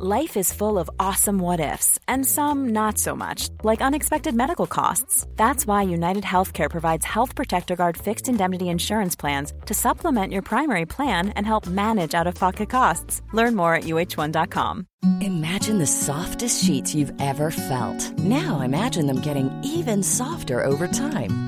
Life is full of awesome what ifs, and some not so much, like unexpected medical costs. That's why United Healthcare provides Health Protector Guard fixed indemnity insurance plans to supplement your primary plan and help manage out of pocket costs. Learn more at uh1.com. Imagine the softest sheets you've ever felt. Now imagine them getting even softer over time.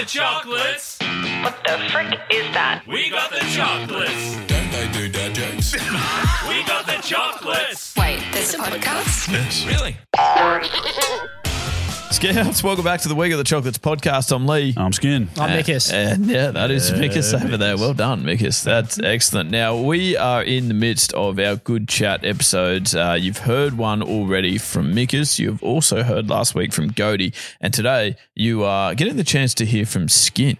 The chocolates. What the frick is that? We got the chocolates. Don't they do dad jokes? We got the chocolates. Wait, there's a podcast? Yes. Really? Scouts, welcome back to the We Got the Chocolates podcast. I'm Lee. I'm Skin. I'm Mikus. And yeah, that is Yeah, Mikus over there. Well done, Mikus. That's excellent. Now, we are in the midst of our good chat episodes. Uh, you've heard one already from Mikus. You've also heard last week from Goody. And today, you are getting the chance to hear from Skin.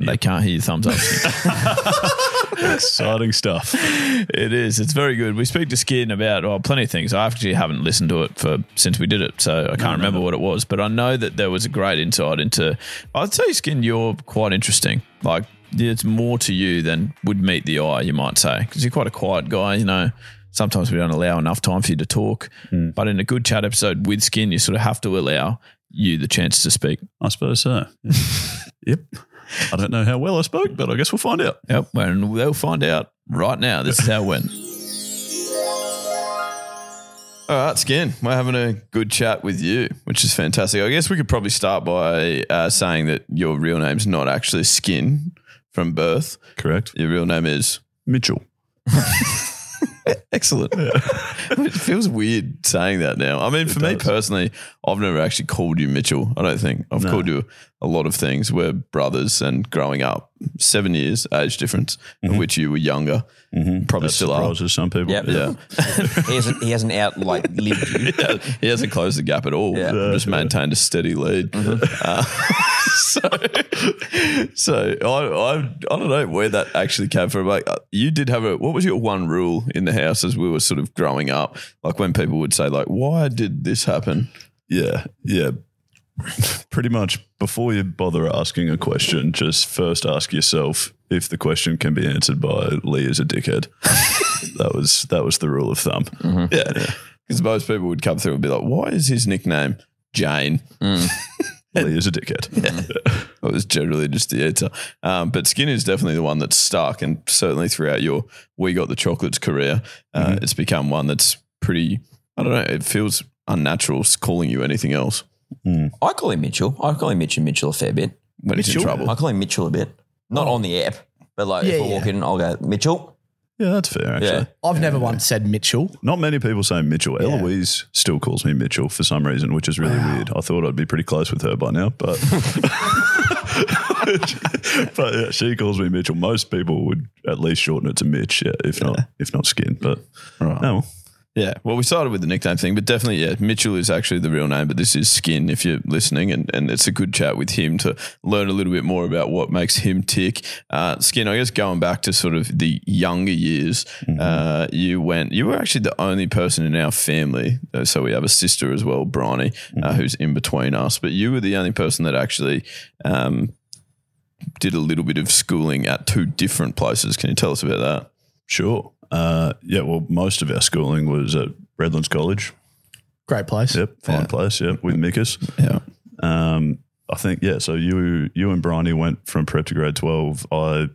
They can't hear your thumbs up. Exciting stuff. it is. It's very good. We speak to Skin about well, plenty of things. I actually haven't listened to it for since we did it, so I can't remember what it was. But I know that there was a great insight into. I'd say, Skin, you're quite interesting. Like it's more to you than would meet the eye. You might say because you're quite a quiet guy. You know. Sometimes we don't allow enough time for you to talk, hmm. but in a good chat episode with Skin, you sort of have to allow you the chance to speak. I suppose so. yep. I don't know how well I spoke, but I guess we'll find out. Yep, and they'll find out right now. This is how it went. All right, Skin, we're having a good chat with you, which is fantastic. I guess we could probably start by uh, saying that your real name's not actually Skin from birth. Correct. Your real name is Mitchell. excellent. it feels weird saying that now. I mean, for me does. personally, I've never actually called you Mitchell. I don't think I've No. called you a lot of things. We're brothers, and growing up, seven years age difference, of which you were younger, probably That still are. surprises some people. Yep. Yeah. he hasn't he hasn't outlived you. he hasn't closed the gap at all. Yeah. Just maintained a steady lead. Uh, so, so I, I, I don't know where that actually came from. Like, uh, you did have a. What was your one rule in the house as we were sort of growing up? Like when people would say, like, "Why did this happen?" Yeah. Yeah. Pretty much before you bother asking a question, just first ask yourself if the question can be answered by Lee is a dickhead. that was that was the rule of thumb. Mm-hmm. Yeah, because most people would come through and be like, "Why is his nickname Jane?" Mm. Lee is a dickhead. It was generally just the answer. Um, but Skin is definitely the one that's stuck, and certainly throughout your We Got the Chocolates career, uh, it's become one that's pretty. I don't know. It feels unnatural s- calling you anything else I call him Mitchell. I call him Mitch and Mitchell a fair bit. when he's in trouble. I call him Mitchell a bit. Not on the app, but like Yeah, if I yeah. walking, I'll go Mitchell. Yeah, that's fair actually. Yeah. I've never once said Mitchell. Not many people say Mitchell. Yeah. Eloise still calls me Mitchell for some reason, which is really weird. I thought I'd be pretty close with her by now, but but yeah, she calls me Mitchell. Most people would at least shorten it to Mitch, yeah, if not if not Skin. But Right. oh, well. Yeah. Well, we started with the nickname thing, but definitely, yeah, Mitchell is actually the real name, but this is Skin if you're listening. And, and it's a good chat with him to learn a little bit more about what makes him tick. Uh, Skin, I guess going back to sort of the younger years, uh, you went, you were actually the only person in our family. uh, So we have a sister as well, Bronny, uh, who's in between us, but you were the only person that actually. Um, did a little bit of schooling at two different places. Can you tell us about that? Sure. Uh, yeah, well, most of our schooling was at Redlands College. Great place. Yep, fine Yeah. place. Yep, with Mikus. Yeah. Um, I think yeah. So you you and Bryony went from prep to grade twelve. I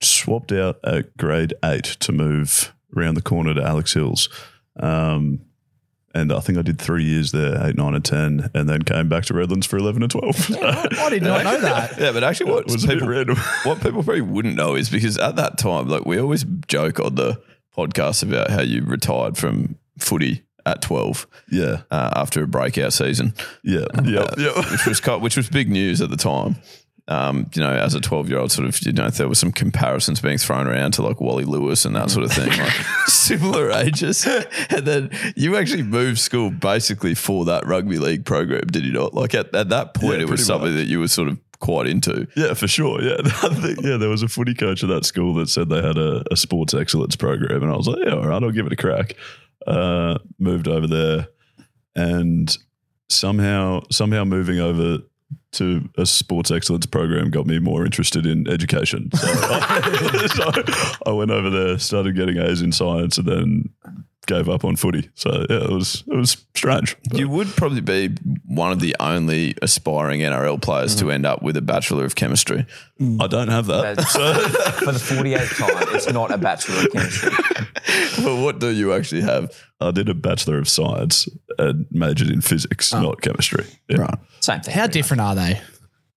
swapped out at grade eight to move around the corner to Alex Hills, um, and I think I did three years there, eight, nine, and ten, and then came back to Redlands for eleven and twelve. I did not know that. Yeah, but actually, what was people what people probably wouldn't know is because at that time, like we always joke on the podcast about how you retired from footy at twelve yeah, uh, after a breakout season, yeah, yeah, uh, yeah. which was which was big news at the time. um, you know, as a 12 year old, sort of, you know, there were some comparisons being thrown around to like Wally Lewis and that sort of thing, like similar ages. And then you actually moved school basically for that rugby league program, did you not? Like at, at that point, Yeah, it was something much. that you were sort of quite into. Yeah, for sure. Yeah, think, yeah. There was a footy coach at that school that said they had a, a sports excellence program, and I was like, yeah, all right, I'll give it a crack. Uh, moved over there, and somehow, somehow moving over to a sports excellence program got me more interested in education. So, I, so I went over there, started getting A's in science, and then gave up on footy. So yeah, it was it was strange. but- You would probably be one of the only aspiring NRL players to end up with a Bachelor of Chemistry. I don't have that. That's- For the 48th time, it's not a Bachelor of Chemistry. but what do you actually have? I did a Bachelor of Science and majored in physics, oh. not chemistry. Yeah. Right. Same thing. How different are they?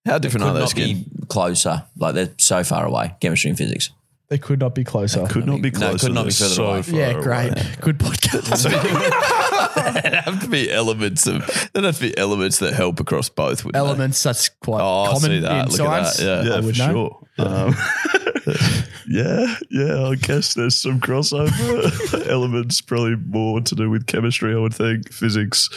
How different Could are they, not Skin? be closer. Like they're so far away. Chemistry and physics. They could not be closer. Could not be No, closer. could not be They're further so away. far yeah, away. great. Good podcast. There'd have to be elements of there'd have to be elements that help across both. wouldn't there? Elements that's quite Oh, I common see that. in Look at science. that. Yeah. Yeah, I for would know. sure. Um, yeah, yeah. I guess there's some crossover elements. Probably more to do with chemistry. I would think physics.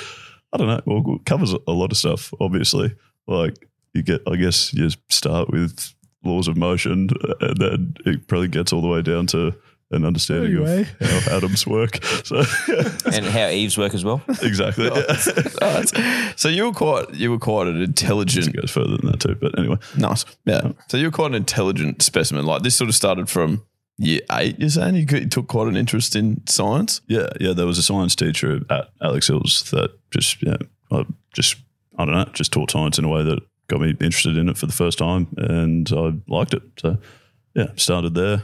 I don't know. Well, it covers a lot of stuff. Obviously, like you get. I guess you start with laws of motion, uh, and then it probably gets all the way down to an understanding Anyway. of how atoms work. So And how Eves work as well. exactly. Yeah. Oh, that's- so you were quite you were quite an intelligent It goes further than that too. But anyway, nice. Yeah. So you were quite an intelligent specimen. Like this sort of started from year eight, you're saying? You, you took quite an interest in science? Yeah, yeah. There was a science teacher at Alex Hills that just, yeah, I just, I don't know, just taught science in a way that got me interested in it for the first time, and I liked it. So, yeah, started there,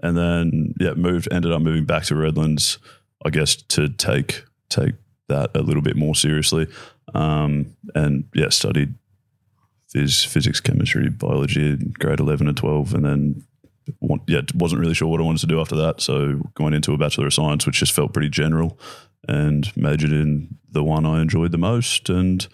and then yeah, moved. Ended up moving back to Redlands, I guess, to take take that a little bit more seriously, um, and yeah, studied phys, physics, chemistry, biology grade eleven and twelve, and then yeah, wasn't really sure what I wanted to do after that. So going into a Bachelor of Science, which just felt pretty general, and majored in the one I enjoyed the most, and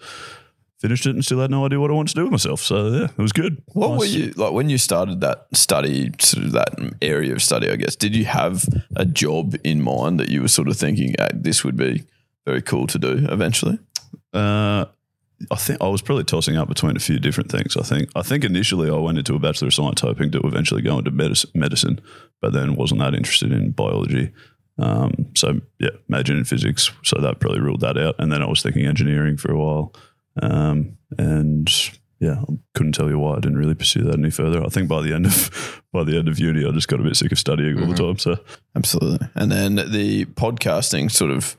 finished it, and still had no idea what I wanted to do with myself. So yeah, it was good. What Nice. were you like when you started that study, sort of that area of study? I guess did you have a job in mind that you were sort of thinking "Hey, this would be very cool to do eventually? Uh, I think I was probably tossing up between a few different things. I think I think initially I went into a Bachelor of Science hoping to eventually go into medicine, medicine but then wasn't that interested in biology. Um, so yeah, majored in physics. So that probably ruled that out. And then I was thinking engineering for a while. Um, and yeah, I couldn't tell you why I didn't really pursue that any further. I think by the end of by the end of uni, I just got a bit sick of studying all the time. So Absolutely. And then the podcasting sort of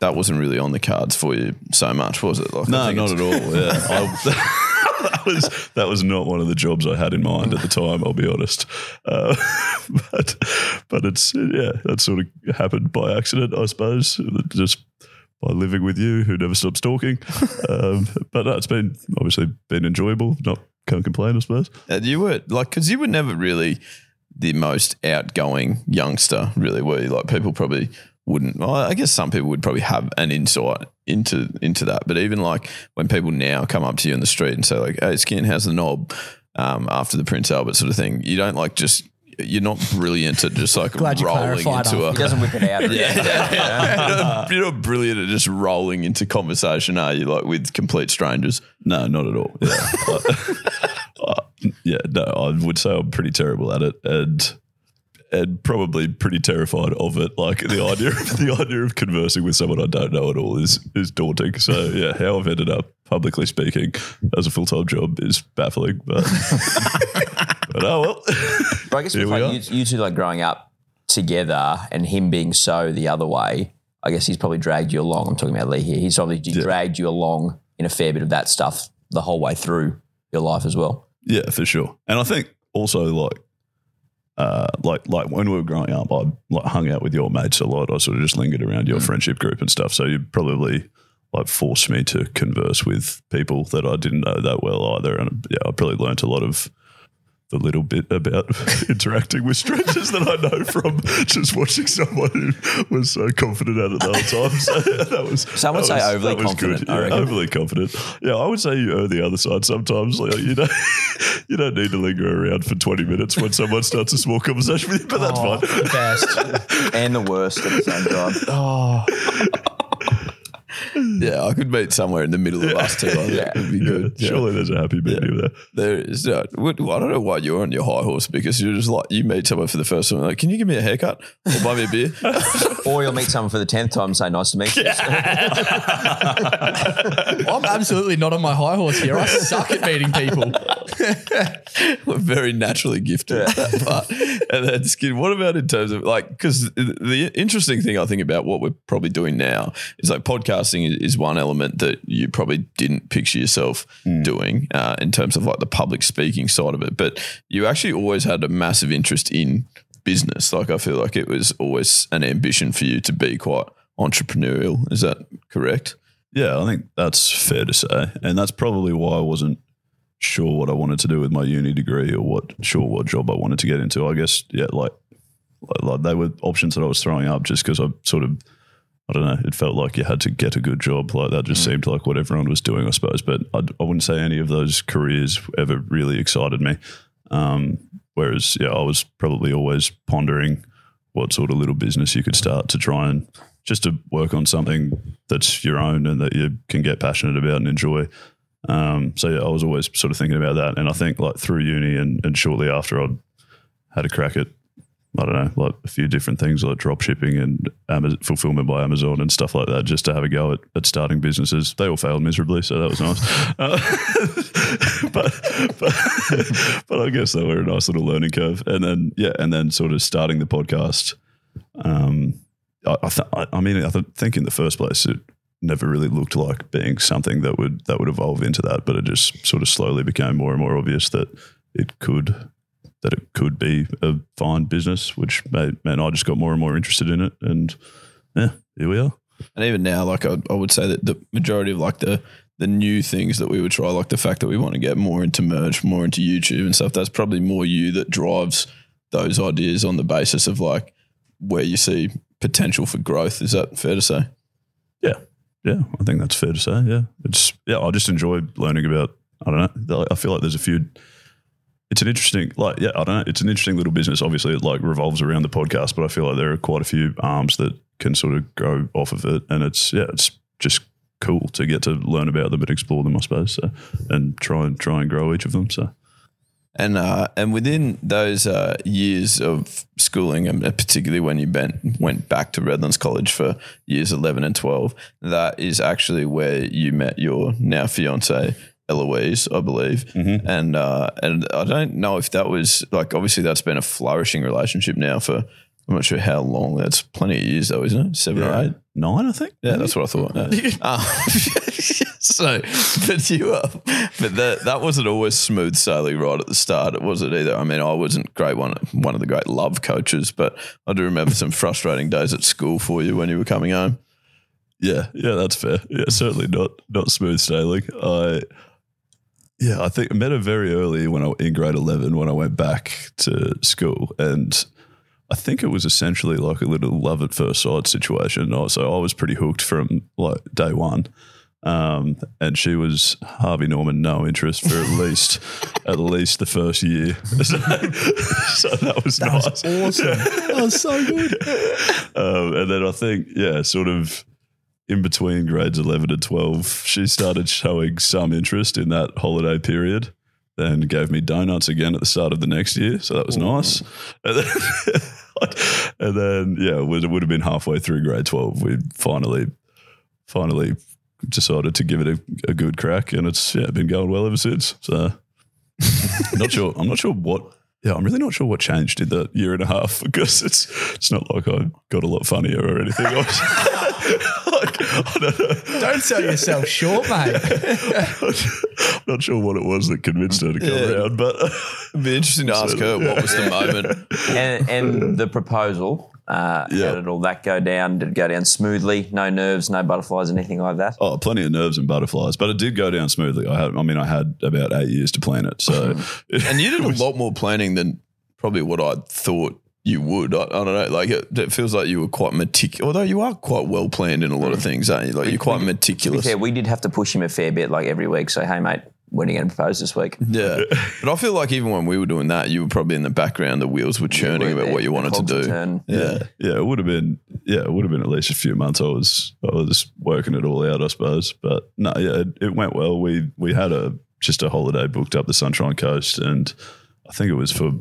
that wasn't really on the cards for you so much, was it? Like, No, not at all. Yeah, I, that was that was not one of the jobs I had in mind at the time. I'll be honest, uh, but but it's yeah, that sort of happened by accident, I suppose, just by living with you, who never stops talking. Um, but no, it's been obviously been enjoyable. Not can't complain, I suppose. And you were like, because you were never really the most outgoing youngster, really, were you? Like, people probably wouldn't. Well, I guess some people would probably have an insight into into that. But even like when people now come up to you in the street and say, like, "Hey, skin, how's the knob?" Um, after the Prince Albert sort of thing, you don't like just. You're not brilliant at just like Glad you rolling clarified into after a. He doesn't whip it out. you're, not, you're not brilliant at just rolling into conversation, are you? Like with complete strangers. No, not at all. Yeah, Uh, yeah. No, I would say I'm pretty terrible at it, and and probably pretty terrified of it. Like the idea, of, the idea of conversing with someone I don't know at all is is daunting. So yeah, how I've ended up publicly speaking as a full time job is baffling. But but oh well. But I guess with we like you, you two like growing up together and him being so the other way, I guess he's probably dragged you along. I'm talking about Lee here. He's obviously Yeah. dragged you along in a fair bit of that stuff the whole way through your life as well. Yeah, for sure. And I think also like uh, like like when we were growing up, I like hung out with your mates a lot. I sort of just lingered around Mm. your friendship group and stuff. So you probably like forced me to converse with people that I didn't know that well either. And yeah, I probably learnt a lot of the little bit about interacting with strangers that I know from just watching someone who was so confident at it the whole time. So that was Some would say was- overly confident, Good. Yeah, overly confident. Yeah, I would say you err the other side sometimes. Like you don't you don't need to linger around for twenty minutes when someone starts a small conversation with you, but that's Oh, fine. the best. and the worst at the same time. Oh, Yeah, I could meet somewhere in the middle of us two. I think Yeah. would be good. Yeah, Surely there's a happy medium there. There is. Uh, I don't know why you're on your high horse because you're just like you meet someone for the first time. Like, can you give me a haircut or buy me a beer? Or you'll meet someone for the tenth time and say, "Nice to meet you." I'm absolutely not on my high horse here. I suck at meeting people. We're very naturally gifted at that part. And then, Skin, what about in terms of like, because the interesting thing I think about what we're probably doing now is like podcasting is, is one element that you probably didn't picture yourself doing uh, in terms of like the public speaking side of it. But you actually always had a massive interest in business. Like, I feel like it was always an ambition for you to be quite entrepreneurial. Is that correct? Yeah, I think that's fair to say, and that's probably why I wasn't sure what I wanted to do with my uni degree or what sure what job I wanted to get into. I guess yeah, like like, like they were options that I was throwing up just because I sort of I don't know. It felt like you had to get a good job. Like that just seemed like what everyone was doing, I suppose. But I, I wouldn't say any of those careers ever really excited me. Um, whereas, yeah, I was probably always pondering what sort of little business you could start to try and just to work on something that's your own and that you can get passionate about and enjoy. Um, so yeah, I was always sort of thinking about that. And I think like through uni and, and shortly after I'd had a crack at I don't know, like a few different things like drop shipping and Amazon, fulfillment by Amazon and stuff like that, just to have a go at, at starting businesses. They all failed miserably, so that was nice. Uh, but, but but I guess they were a nice little learning curve. And then yeah, and then sort of starting the podcast. Um, I I, th- I, mean, I th- think in the first place it never really looked like being something that would that would evolve into that, but it just sort of slowly became more and more obvious that it could that it could be a fine business, which made, man, I just got more and more interested in it, and yeah, here we are. And even now, like I, I would say that the majority of like the the new things that we would try, like the fact that we want to get more into merch, more into YouTube and stuff, that's probably more you that drives those ideas on the basis of like where you see potential for growth. Is that fair to say? Yeah, yeah, I think that's fair to say. Yeah, it's yeah, I just enjoy learning about. I don't know. I feel like there's a few. It's an interesting, like, yeah, I don't know. It's an interesting little business. Obviously, it like revolves around the podcast, but I feel like there are quite a few arms that can sort of grow off of it, and it's yeah, it's just cool to get to learn about them and explore them, I suppose, so, and try and try and grow each of them. So And uh, and within those uh, years of schooling, and particularly when you went went back to Redlands College for years eleven and twelve, that is actually where you met your now fiance Eloise, I believe. And uh, and I don't know if that was like obviously that's been a flourishing relationship now for I'm not sure how long. That's plenty of years though, isn't it? Seven or eight. nine, I think. Yeah, that's what I thought. Yeah. Um, so, but you, uh, but that that wasn't always smooth sailing right at the start. It wasn't either. I mean, I wasn't great one one of the great love coaches, but I do remember some frustrating days at school for you when you were coming home. Yeah, yeah, that's fair. Yeah, certainly not not smooth sailing. I yeah, I think I met her very early when I in grade eleven when I went back to school, and I think it was essentially like a little love at first sight situation. So I was pretty hooked from like day one. Um, and she was Harvey Norman, no interest for at least at least the first year. So, so that was nice. Awesome. that was so good. Um, and then I think, yeah, sort of in between grades 11 and 12, she started showing some interest in that holiday period. Then gave me donuts again at the start of the next year. So that was nice. And then, and then, yeah, it would, have been halfway through grade 12. We finally, finally decided to give it a, a good crack. And it's yeah, been going well ever since. So not sure. I'm not sure what. Yeah, I'm really not sure what changed in that year and a half because it's it's not like I got a lot funnier or anything. I was- like, I don't know. Don't sell yourself short, mate. I'm not sure what it was that convinced her to come Yeah. around, but It'd be interesting to ask her what was the moment. and, and the proposal Uh, Yeah. How did all that go down? Did it go down smoothly? No nerves, no butterflies, anything like that? Oh, plenty of nerves and butterflies, but it did go down smoothly. I had, I mean, I had about eight years to plan it, so And you did a lot more planning than probably what I thought you would. I, I don't know. Like it, it feels like you were quite meticulous. Although you are quite well planned in a lot of things, aren't you? Like you're quite To meticulous. fair, we did have to push him a fair bit, like every week. So, hey, mate, when are you going to propose this week? Yeah, but I feel like even when we were doing that, you were probably in the background. The wheels were churning were about what you wanted to do. turning. Yeah, yeah, it would have been yeah, it would have been at least a few months. I was I was working it all out, I suppose. But no, yeah, it, it went well. We we had a just a holiday booked up the Sunshine Coast, and I think it was for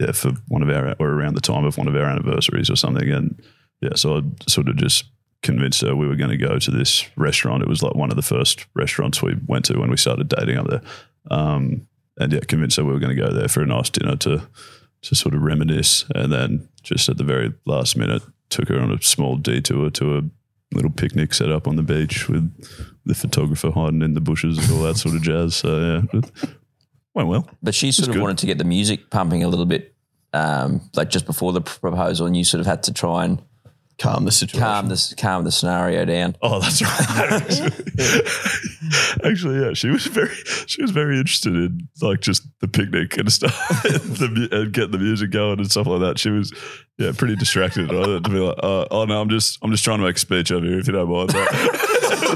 yeah for one of our or around the time of one of our anniversaries or something. And yeah, so I sort of just convinced her we were going to go to this restaurant. It was like one of the first restaurants we went to when we started dating up there. Um, and yeah, convinced her we were going to go there for a nice dinner to to sort of reminisce. And then just at the very last minute, took her on a small detour to a little picnic set up on the beach with the photographer hiding in the bushes and all that sort of jazz. So yeah, went well. But she sort of good. wanted to get the music pumping a little bit, um, like just before the proposal, and you sort of had to try and calm the situation. calm the calm the scenario down. Oh, that's right. Actually, yeah, she was very, she was very interested in like just the picnic and stuff, and, the, and getting the music going and stuff like that. She was, yeah, pretty distracted. I had to be like, uh, oh no, I'm just, I'm just trying to make a speech over here, if you don't mind.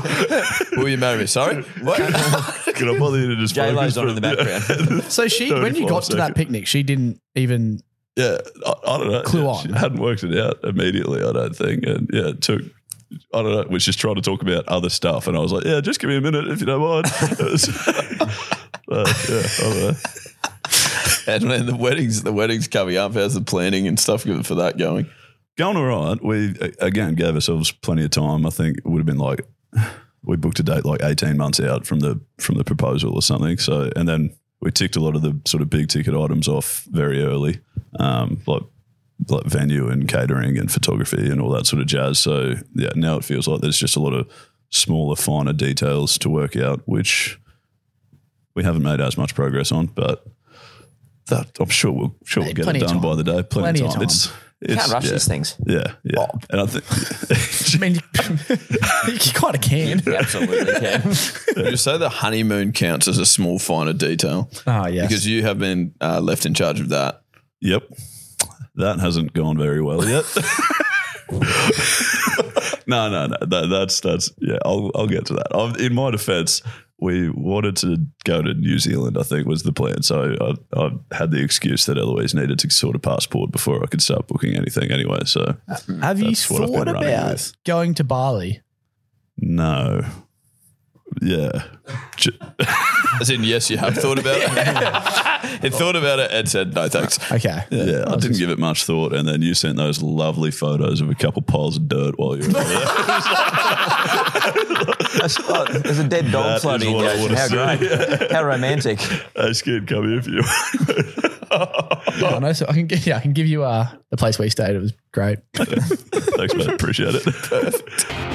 Will you marry me? Sorry, what? Can I bother you to just J focus Lo's on in the background. So she, when you got to that picnic, she didn't even. Yeah, I, I don't know. Clue yeah, on. She hadn't worked it out immediately, I don't think. And yeah, it took, I don't know, was just trying to talk about other stuff. And I was like, yeah, just give me a minute if you don't mind. uh, yeah, I don't know. and then the weddings, the weddings coming up. How's the planning and stuff for that going? Going all right. We, a- again, gave ourselves plenty of time. I think it would have been like, we booked a date like 18 months out from the from the proposal or something. So, and then we ticked a lot of the sort of big ticket items off very early, um, like like venue and catering and photography and all that sort of jazz. So yeah, now it feels like there's just a lot of smaller, finer details to work out, which we haven't made as much progress on, but that I'm sure we'll sure we'll get it done time. by the day. Plenty, Plenty of of time. Time. It's You can't rush yeah, these things. Yeah, yeah. And I think I mean, you kind of can. You absolutely can. You say the honeymoon counts as a small finer detail Oh yeah. because you have been uh, left in charge of that. Yep. That hasn't gone very well yet. no, no, no. That, that's that's yeah. I'll I'll get to that. i in my defence, we wanted to go to New Zealand. I think was the plan. So I, I had the excuse that Eloise needed to sort of passport before I could start booking anything anyway. So mm. have you that's what I've thought about going to Bali? no, yeah. J- As in, yes, you have thought about it. he thought about it and said, no, thanks. Okay. Yeah, I didn't give it much thought, and then you sent those lovely photos of a couple piles of dirt while you were there. That's- oh, there's a dead dog That is floating in what the I ocean. wanna How see. great. How romantic. Hey, kid, come here for you. Yeah, I know. So I can. gi- Yeah, I can give you uh, the place we stayed. It was great. Thanks, mate. Appreciate it.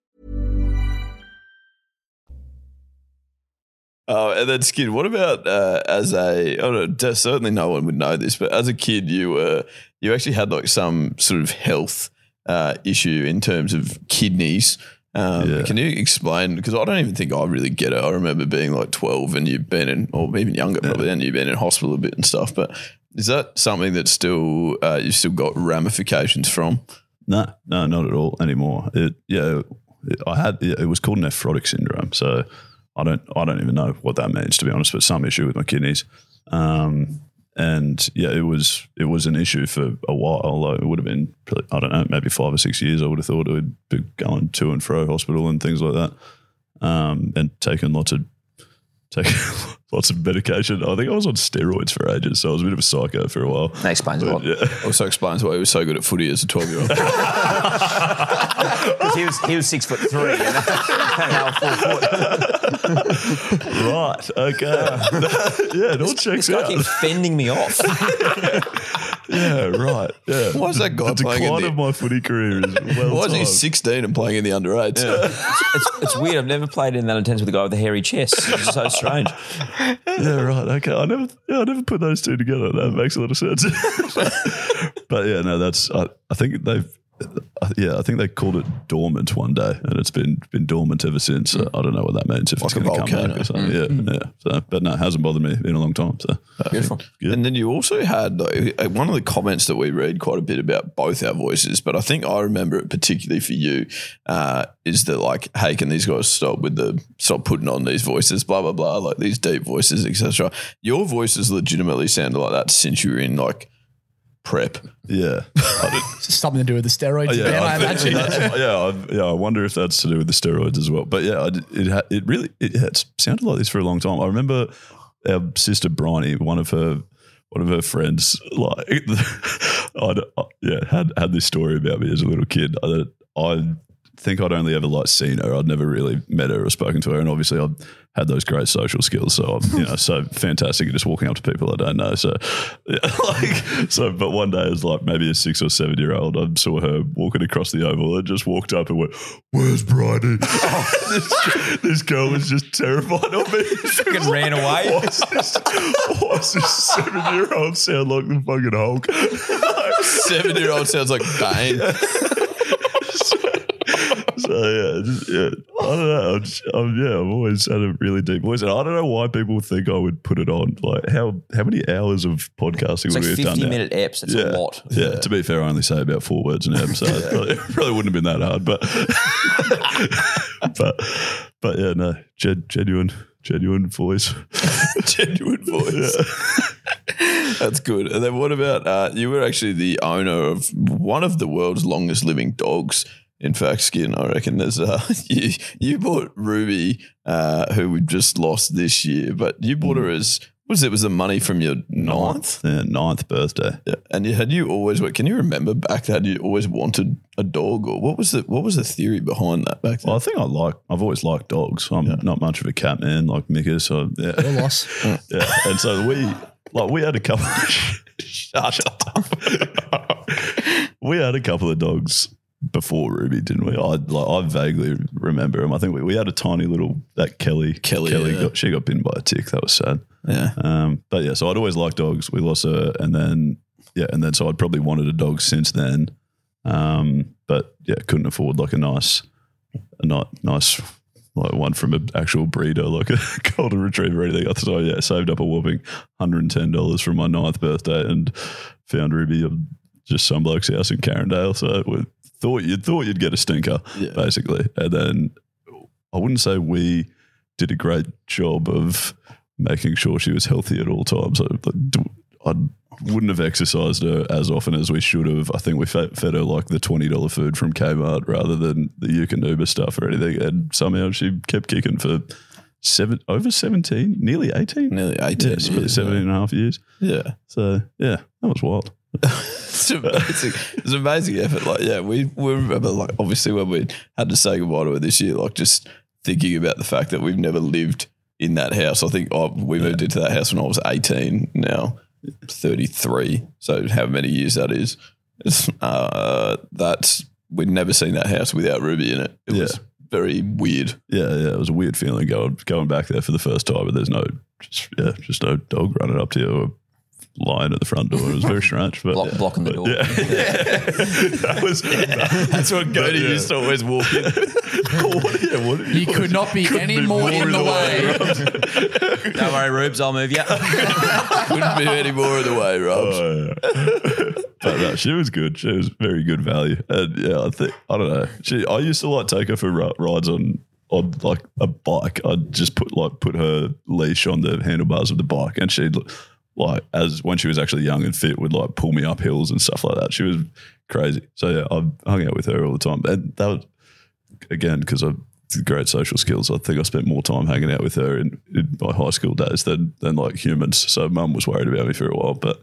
Oh, and then Skin, what about uh, as a? I don't know, certainly no one would know this, but as a kid, you were you actually had like some sort of health uh, issue in terms of kidneys. Um, Yeah. Can you explain? Because I don't even think I really get it. I remember being like 12 and you've been in, or even younger probably, and you've been in hospital a bit and stuff. But is that something that still, uh, you've still got ramifications from? No, no, not at all anymore. It, yeah, it, I had it was called nephrotic syndrome. So I don't, I don't even know what that means to be honest. But some issue with my kidneys, um, and yeah, it was it was an issue for a while. Like it would have been, I don't know, maybe five or six years. I would have thought it would be going to and fro hospital and things like that, um, and taking lots of taking lots of medication. I think I was on steroids for ages, so I was a bit of a psycho for a while. That explains a lot. yeah. Also explains why he was so good at footy as a 12 year old. 'Cause he was he was six foot three. And now four foot. right. Okay. yeah, it all checks This guy out. keeps fending me off. Yeah, right. Yeah. Why is that guy the playing in decline the- of my footy career is well Why is he 16 and playing in the under eights? It's, it's weird. I've never played in that intense with a guy with a hairy chest. It's so strange. Yeah, right. Okay, I never, yeah, I never put those two together. That makes a lot of sense. but yeah, no, that's. I, I think they've. Yeah, I think they called it dormant one day, and it's been been dormant ever since. So I don't know what that means. If Like it's a going to come volcano. back or something. Yeah, yeah. So, but no, it hasn't bothered me in a long time. So Beautiful. Yeah. And then you also had uh, one of the comments that we read quite a bit about both our voices, but I think I remember it particularly for you uh, is that like, hey, can these guys stop with the stop putting on these voices, blah blah blah, like these deep voices, etc. Your voices legitimately sounded like that since you were in like prep. yeah, Something to do with the steroids. Oh, again, I, I imagine. that's- yeah, I, yeah. I wonder if that's to do with the steroids as well. But yeah, I it ha- it really it, yeah, it's sounded like this for a long time. I remember our sister Bryony, one of her one of her friends, like I'd, uh, yeah, had had this story about me as a little kid. I, I think I'd only ever like seen her. I'd never really met her or spoken to her, and obviously I've had those great social skills. So I'm you know so fantastic at just walking up to people I don't know. So yeah, like so, but one day as like maybe a six or seven year old, I saw her walking across the oval and just walked up and went, "Where's Bridie?" this, this girl was just terrified of me. Fucking ran away. Why does this, this seven year old sound like the fucking Hulk? Seven year old sounds like Bane. So yeah, just, yeah, I don't know. I'm just, I'm, yeah, I've always had a really deep voice, and I don't know why people think I would put it on. Like how how many hours of podcasting It's would like we have done 50 now? minute eps. It's yeah, a lot. Yeah. To be fair, I only say about four words an episode. so it probably, probably wouldn't have been that hard, but but but yeah, no, gen, genuine genuine voice. Genuine voice. That's good. And then what about uh, you were actually the owner of one of the world's longest living dogs. In fact, Skin, I reckon there's uh, you, you bought Ruby, uh, who we just lost this year, but you bought her as was it was the money from your ninth? yeah, ninth birthday. Yeah. And you, had you always can you remember back that you always wanted a dog or what was the what was the theory behind that back then? Well, I think I like. I've always liked dogs. I'm not much of a cat man like Mika. So yeah, Your loss. yeah. And so we like we had a couple. shut up. we had a couple of dogs before Ruby, didn't we? I like I vaguely remember him. I think we, we had a tiny little that Kelly. Kelly, Kelly yeah. got she got bitten by a tick. That was sad. yeah. Um, but yeah, so I'd always liked dogs. We lost her, and then yeah, and then so I'd probably wanted a dog since then. Um, but yeah, couldn't afford like a nice, a not nice like one from an actual breeder, like a golden retriever or anything. So yeah, saved up a whopping hundred and ten dollars for my ninth birthday and found Ruby at just some bloke's house in Carindale. So we thought you thought you'd get a stinker, Yeah. basically, and then I wouldn't say we did a great job of making sure she was healthy at all times. I, I wouldn't have exercised her as often as we should have. I think we fed, her like the twenty dollar food from Kmart rather than the Eukanuba stuff or anything, and somehow she kept kicking for seven over seventeen, nearly eighteen, Nearly 18 yeah, so years, 17 and a half years. Yeah. So yeah, that was wild. It's amazing. It's an amazing effort. Like, yeah, we, we remember, like, obviously when we had to say goodbye to her this year, like, just thinking about the fact that we've never lived in that house. I think oh, we moved into that house when I was 18, now 33. So, how many years that is. It's, uh, that's, we'd never seen that house without Ruby in it. It was very weird. Yeah, yeah, it was a weird feeling going going back there for the first time, but there's no just yeah, just no dog running up to you or lying at the front door. It was very strange. But Block- blocking the door. Yeah. that was That's what Cody yeah. used to always walk in. what, yeah, what, You could not be any more in the way. Don't worry, Rubes, I'll move you. Couldn't be any more in the way, Rob. Oh, yeah. but no, she was good. She was very good value. And yeah, I think I don't know. She, I used to like take her for rides on on like a bike. I'd just put like put her leash on the handlebars of the bike, and she'd like as when she was actually young and fit, would like pull me up hills and stuff like that. She was crazy. So yeah, I hung out with her all the time, and that was again because I great social skills. I think I spent more time hanging out with her in, in my high school days than than like humans. So mum was worried about me for a while, but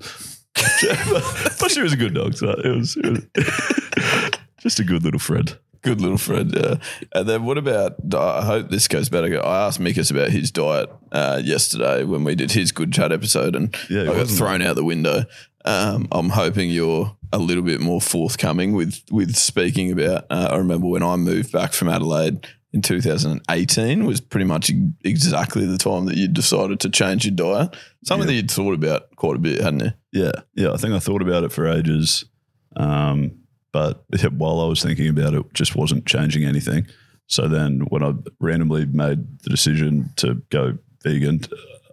but she was a good dog. So it was, it was just a good little friend. Good little friend, yeah. And then what about? I hope this goes better. I asked Mikas about his diet uh, yesterday when we did his good chat episode, and Yeah, I got thrown out the window. Um, I'm hoping you're a little bit more forthcoming with with speaking about. Uh, I remember when I moved back from Adelaide in 2018 was pretty much exactly the time that you decided to change your diet. Something that you'd thought about quite a bit, hadn't you? Yeah, yeah. I think I thought about it for ages, um, but while I was thinking about it, just wasn't changing anything. So then, when I randomly made the decision to go vegan,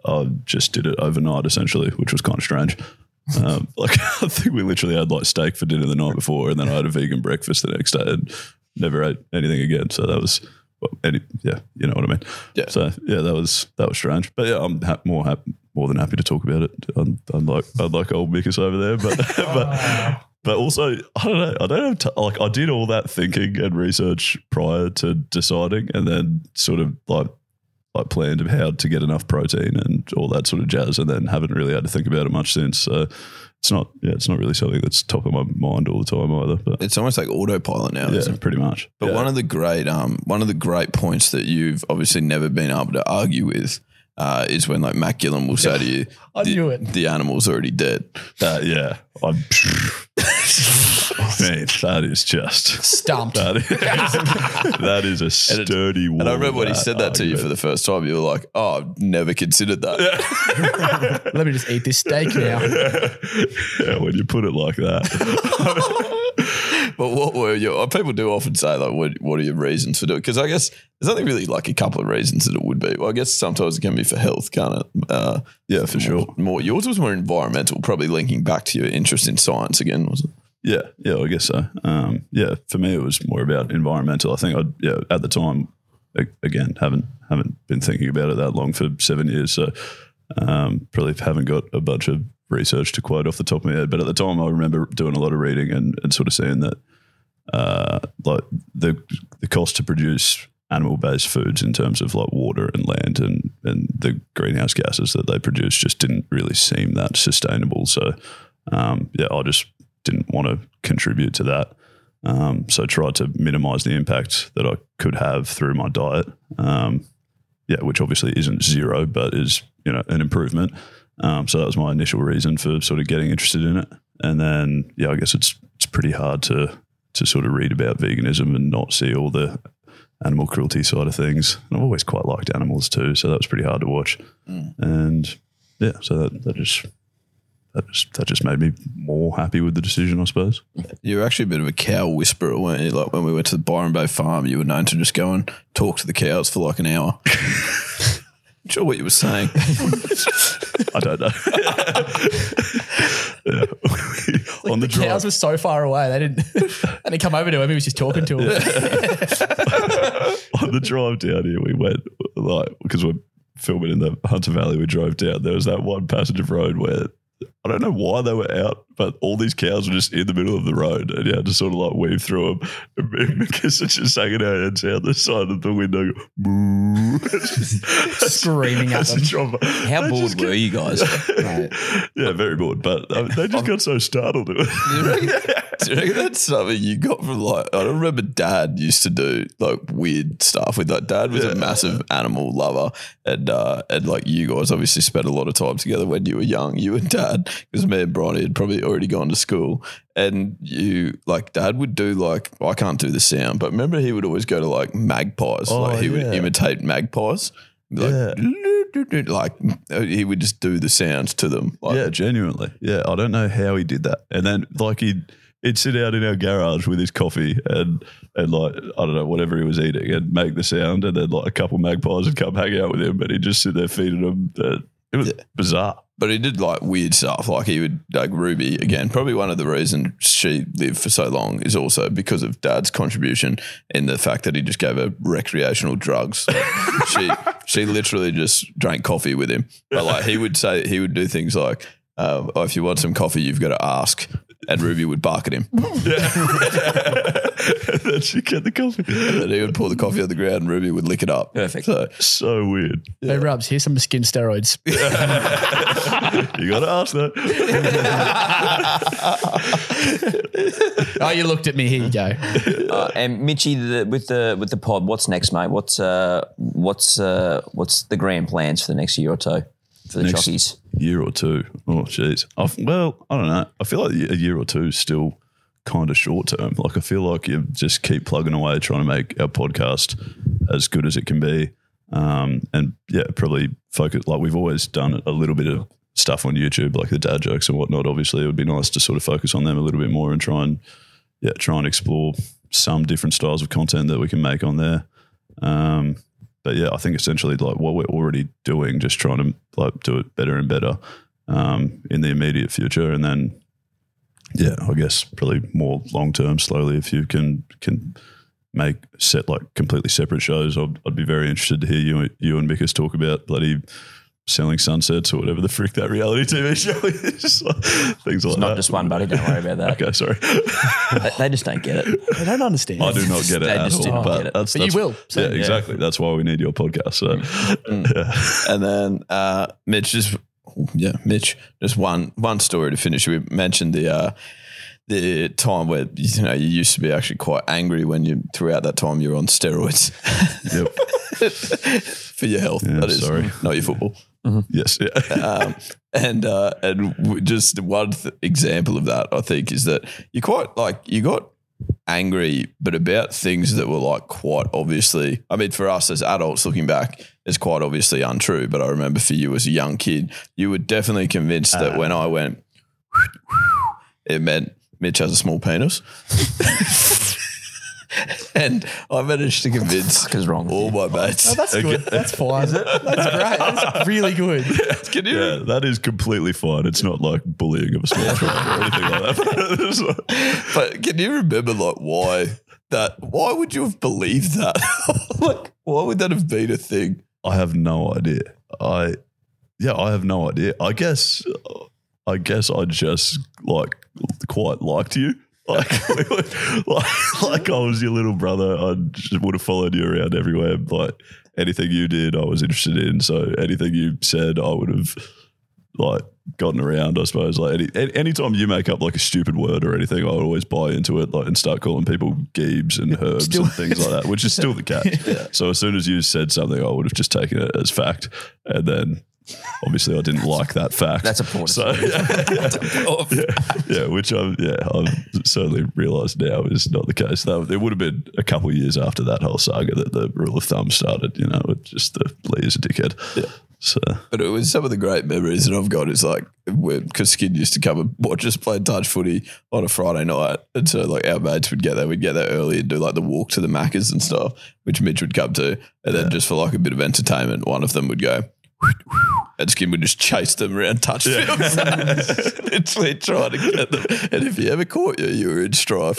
I just did it overnight, essentially, which was kind of strange. Um, like I think we literally had like steak for dinner the night before, and then I had a vegan breakfast the next day, and never ate anything again. So that was, well, any, yeah, you know what I mean. Yeah. So yeah, that was that was strange, but yeah, I'm ha- more happy, more than happy to talk about it. I'm, I'm like I'd like old Mikus over there, but but but also I don't know. I don't have t- like I did all that thinking and research prior to deciding, and then sort of like like planned of how to get enough protein and all that sort of jazz, and then haven't really had to think about it much since. So it's not yeah, it's not really something that's top of my mind all the time either. But It's almost like autopilot now, yeah, isn't it? pretty much. But Yeah. one of the great um one of the great points that you've obviously never been able to argue with uh, is when like Matt Gillen will say to you, I the, knew it. the animal's already dead. Uh, yeah, I'm. Man, that is just Stumped. that is, that is a sturdy wall. And I remember when he said that to you for the first time, you were like, "Oh, I've never considered that." Let me just eat this steak now. yeah, when you put it like that. But what were your? People do often say like, "What what are your reasons for doing?" Because I guess there's only really like a couple of reasons that it would be. Well, I guess sometimes it can be for health, can't it? Uh, yeah, for sure. more yours was more environmental, probably linking back to your interest in science again, was it? Yeah, yeah, I guess so. Um, yeah, for me, it was more about environmental. I think I, yeah, at the time, again, haven't haven't been thinking about it that long for seven years, so um, probably haven't got a bunch of research to quote off the top of my head. But at the time, I remember doing a lot of reading and, and sort of seeing that, uh, like the the cost to produce animal based foods in terms of like water and land and and the greenhouse gases that they produce just didn't really seem that sustainable. So um, yeah, I just didn't want to contribute to that. Um, so tried to minimize the impact that I could have through my diet. Um, yeah, which obviously isn't zero, but is you know an improvement. Um, so that was my initial reason for sort of getting interested in it. And then yeah, I guess it's it's pretty hard to to sort of read about veganism and not see all the animal cruelty side of things. And I've always quite liked animals too, so that was pretty hard to watch. And yeah, so that, that just that just that just made me more happy with the decision, I suppose. You were actually a bit of a cow whisperer, weren't you? Like when we went to the Byron Bay farm, you were known to just go and talk to the cows for like an hour. Not sure what you were saying. I don't know. Yeah. On the the cows were so far away. They didn't. they didn't come over to him. He was just talking to him. on the drive down here, we went like because we're filming in the Hunter Valley. We drove down. There was that one passage of road where I don't know why they were out, but all these cows were just in the middle of the road, and you had to sort of like weave through them. And me and Mikis are just hanging our heads out the side of the window, moo, Screaming at them. How They bored were get- you guys? yeah, very bored, but uh, they just got so startled. Do you, reckon, do you reckon that's something you got from like? I don't remember Dad used to do like weird stuff with like Dad was Yeah. a massive animal lover, and uh, and like you guys obviously spent a lot of time together when you were young. You and Dad, because me and Bronny had probably already gone to school, and you like Dad would do like I can't do the sound, but remember he would always go to like magpies, Oh, like he yeah. would imitate magpies. Like, like uh, he would just do the sounds to them. Like, yeah, genuinely. Yeah, I don't know how he did that. And then like he'd he'd sit out in our garage with his coffee and and like I don't know whatever he was eating and make the sound, and then like a couple magpies would come hang out with him, but he'd just sit there feeding them. It was bizarre. But he did like weird stuff. Like he would like Ruby again. Probably one of the reasons she lived for so long is also because of Dad's contribution in the fact that he just gave her recreational drugs. Like, she she literally just drank coffee with him. But like he would say he would do things like, uh, oh, "If you want some coffee, you've got to ask." And Ruby would bark at him. then she'd get the coffee. And then he would pour the coffee on the ground, and Ruby would lick it up. Perfect. So So weird. Hey, Rubs, here's some skin steroids. You got to ask that. oh, you looked at me. Here you go. Uh, and Mitchy, the, with the with the pod, what's next, mate? What's uh, what's uh, what's the grand plans for the next year or two for the Next jockeys? year or two. Oh, jeez. Well, I don't know. I feel like a year or two is still kind of short term. Like I feel like you just keep plugging away trying to make our podcast as good as it can be. Um, and yeah, probably focus like we've always done a little bit of stuff on YouTube, like the dad jokes and whatnot. Obviously, it would be nice to sort of focus on them a little bit more and try and yeah, try and explore some different styles of content that we can make on there. Um, but yeah, I think essentially like what we're already doing, just trying to like do it better and better um, in the immediate future, and then yeah, I guess probably more long term, slowly. If you can can make set like completely separate shows, I'd, I'd be very interested to hear you you and Mikas talk about bloody selling sunsets or whatever the frick that reality TV show is. Things like It's not that. just one, buddy. Don't worry about that. Okay, sorry. They, they just don't get it. They don't understand. I do not get it They at just do all, not but get it. that's But you will, so- yeah, Yeah. exactly. That's why we need your podcast. So, yeah. And then uh, Mitch just yeah, Mitch just one one story to finish. We mentioned the uh, the time where you know you used to be actually quite angry when you throughout that time you were on steroids. Yep. For your health, Yeah, that is sorry. not your football. yes, yeah. um, and uh, and just one th- example of that, I think, is that you quite like you got angry, but about things that were like quite obviously. I mean, for us as adults looking back, it's quite obviously untrue. But I remember for you as a young kid, you were definitely convinced that ah. when I went, it meant Mitch has a small penis. And I managed to convince is wrong all my mates. Oh, that's good. That's fine. That's great. That's really good. Can you Yeah, that is completely fine. It's not like bullying of a small child or anything like that. But can you remember like why that? Why would you have believed that? like, why would that have been a thing? I have no idea. I yeah, I have no idea. I guess I guess I just like quite liked you. Like, like, like I was your little brother. I just would have followed you around everywhere. Like anything you did, I was interested in. So anything you said, I would have like gotten around. I suppose. Like any, any anytime you make up like a stupid word or anything, I always buy into it. Like and start calling people geebs and herbs Still- and things like that, which is still the case. So as soon as you said something, I would have just taken it as fact, and then. Obviously, I didn't like that fact. That's a poor So, yeah, yeah, which I've yeah I've certainly realised now is not the case. Though there would have been a couple of years after that whole saga that the rule of thumb started. You know, just the Lee is a dickhead. Yeah. So But it was some of the great memories that I've got. Is like because Skid used to come and watch us play touch footy on a Friday night, and so like our mates would get there. We'd get there early and do like the walk to the Maccas and stuff, which Mitch would come to, and then just for like a bit of entertainment, one of them would go. And Skin would just chase them around touch fields, literally trying to get them. And if he ever caught you, you were in strife.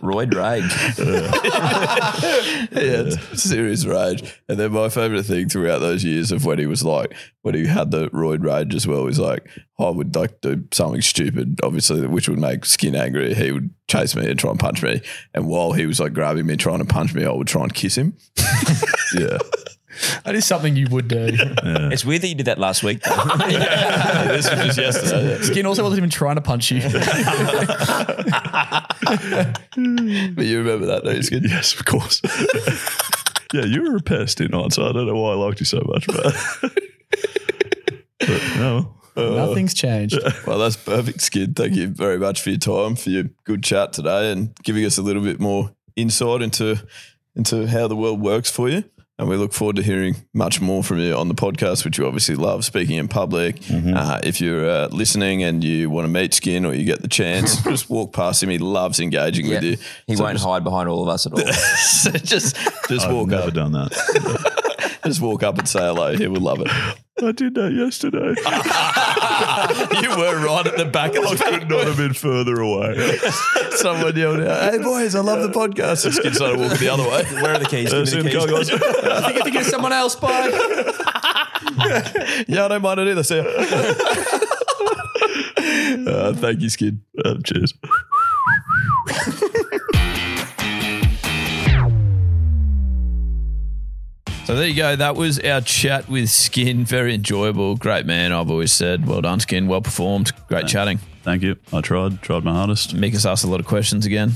Roid rage. yeah, serious rage. And then my favorite thing throughout those years of when he was like, when he had the roid rage as well, was like, oh, I would like do something stupid, obviously, which would make Skin angry. He would chase me and try and punch me. And while he was like grabbing me, trying to punch me, I would try and kiss him. yeah, That is something you would do. It's weird that you did that last week. Though. this was just yesterday. Skin also wasn't even trying to punch you. But you remember that, don't you, Skin? yes, of course. yeah, you were a pest in on, so I don't know why I liked you so much, but, but no. Nothing's changed. Well, that's perfect, Skid. Thank you very much for your time, for your good chat today, and giving us a little bit more insight into into how the world works for you. And we look forward to hearing much more from you on the podcast, which you obviously love speaking in public. Mm-hmm. Uh, if you're uh, listening and you want to meet Skin or you get the chance, just walk past him. He loves engaging Yeah. with you. He So won't just- hide behind all of us at all. so just just I've walk never up, done that. just walk up and say hello. He would love it. I did that yesterday. you were right at the back of I the could not have been further away. Someone yelled out, "Hey boys, I love the podcast." And Skin started walking the other way. Where are the keys? Uh, Give me the Sim, keys. go, guys. I think if you get someone else, bye. yeah, I don't mind it either. See ya. uh, thank you, Skid. Uh, cheers. So there you go. That was our chat with Skin. Very enjoyable. Great man. I've always said, well done, Skin. Well performed. Great chatting. Thank you. I tried, tried my hardest. Mikas asked a lot of questions again.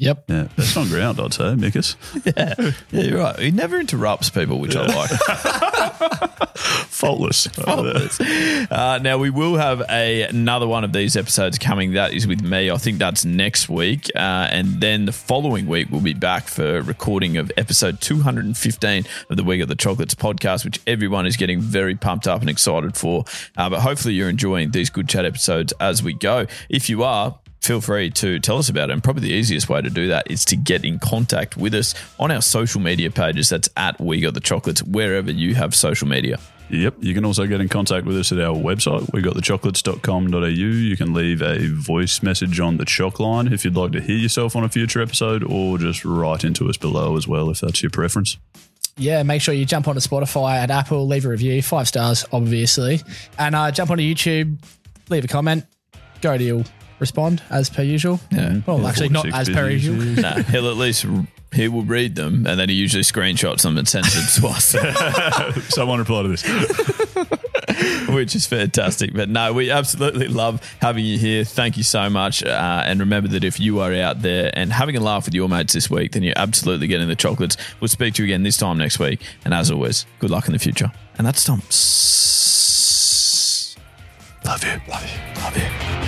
Yep. Yeah, best on ground, I'd say, Mikus. Yeah, yeah, you're right. He never interrupts people, which I like. Faultless. there. Uh, now we will have a, another one of these episodes coming. That is with me. I think that's next week, uh, and then the following week we'll be back for recording of episode 215 of the We Got the Chocolates podcast, which everyone is getting very pumped up and excited for. Uh, but hopefully you're enjoying these good chat episodes as we go. If you are. Feel free to tell us about it. And probably the easiest way to do that is to get in contact with us on our social media pages. That's at We Got the Chocolates, wherever you have social media. Yep. You can also get in contact with us at our website. wegotthechocolates.com.au. You can leave a voice message on the chalk line if you'd like to hear yourself on a future episode, or just write into us below as well if that's your preference. Yeah, make sure you jump onto Spotify at Apple, leave a review, five stars, obviously, and uh, jump onto YouTube, leave a comment. Go to you'll respond as per usual. Yeah. Well, Yeah, actually, not as per usual. no, he'll at least he will read them and then he usually screenshots them and sends them to us, Someone reply to this. which is fantastic. But no, we absolutely love having you here. Thank you so much. Uh, and remember that if you are out there and having a laugh with your mates this week, then you're absolutely getting the chocolates. We'll speak to you again this time next week. And as always, good luck in the future. And that's Tom. Love you. Love you. Love you.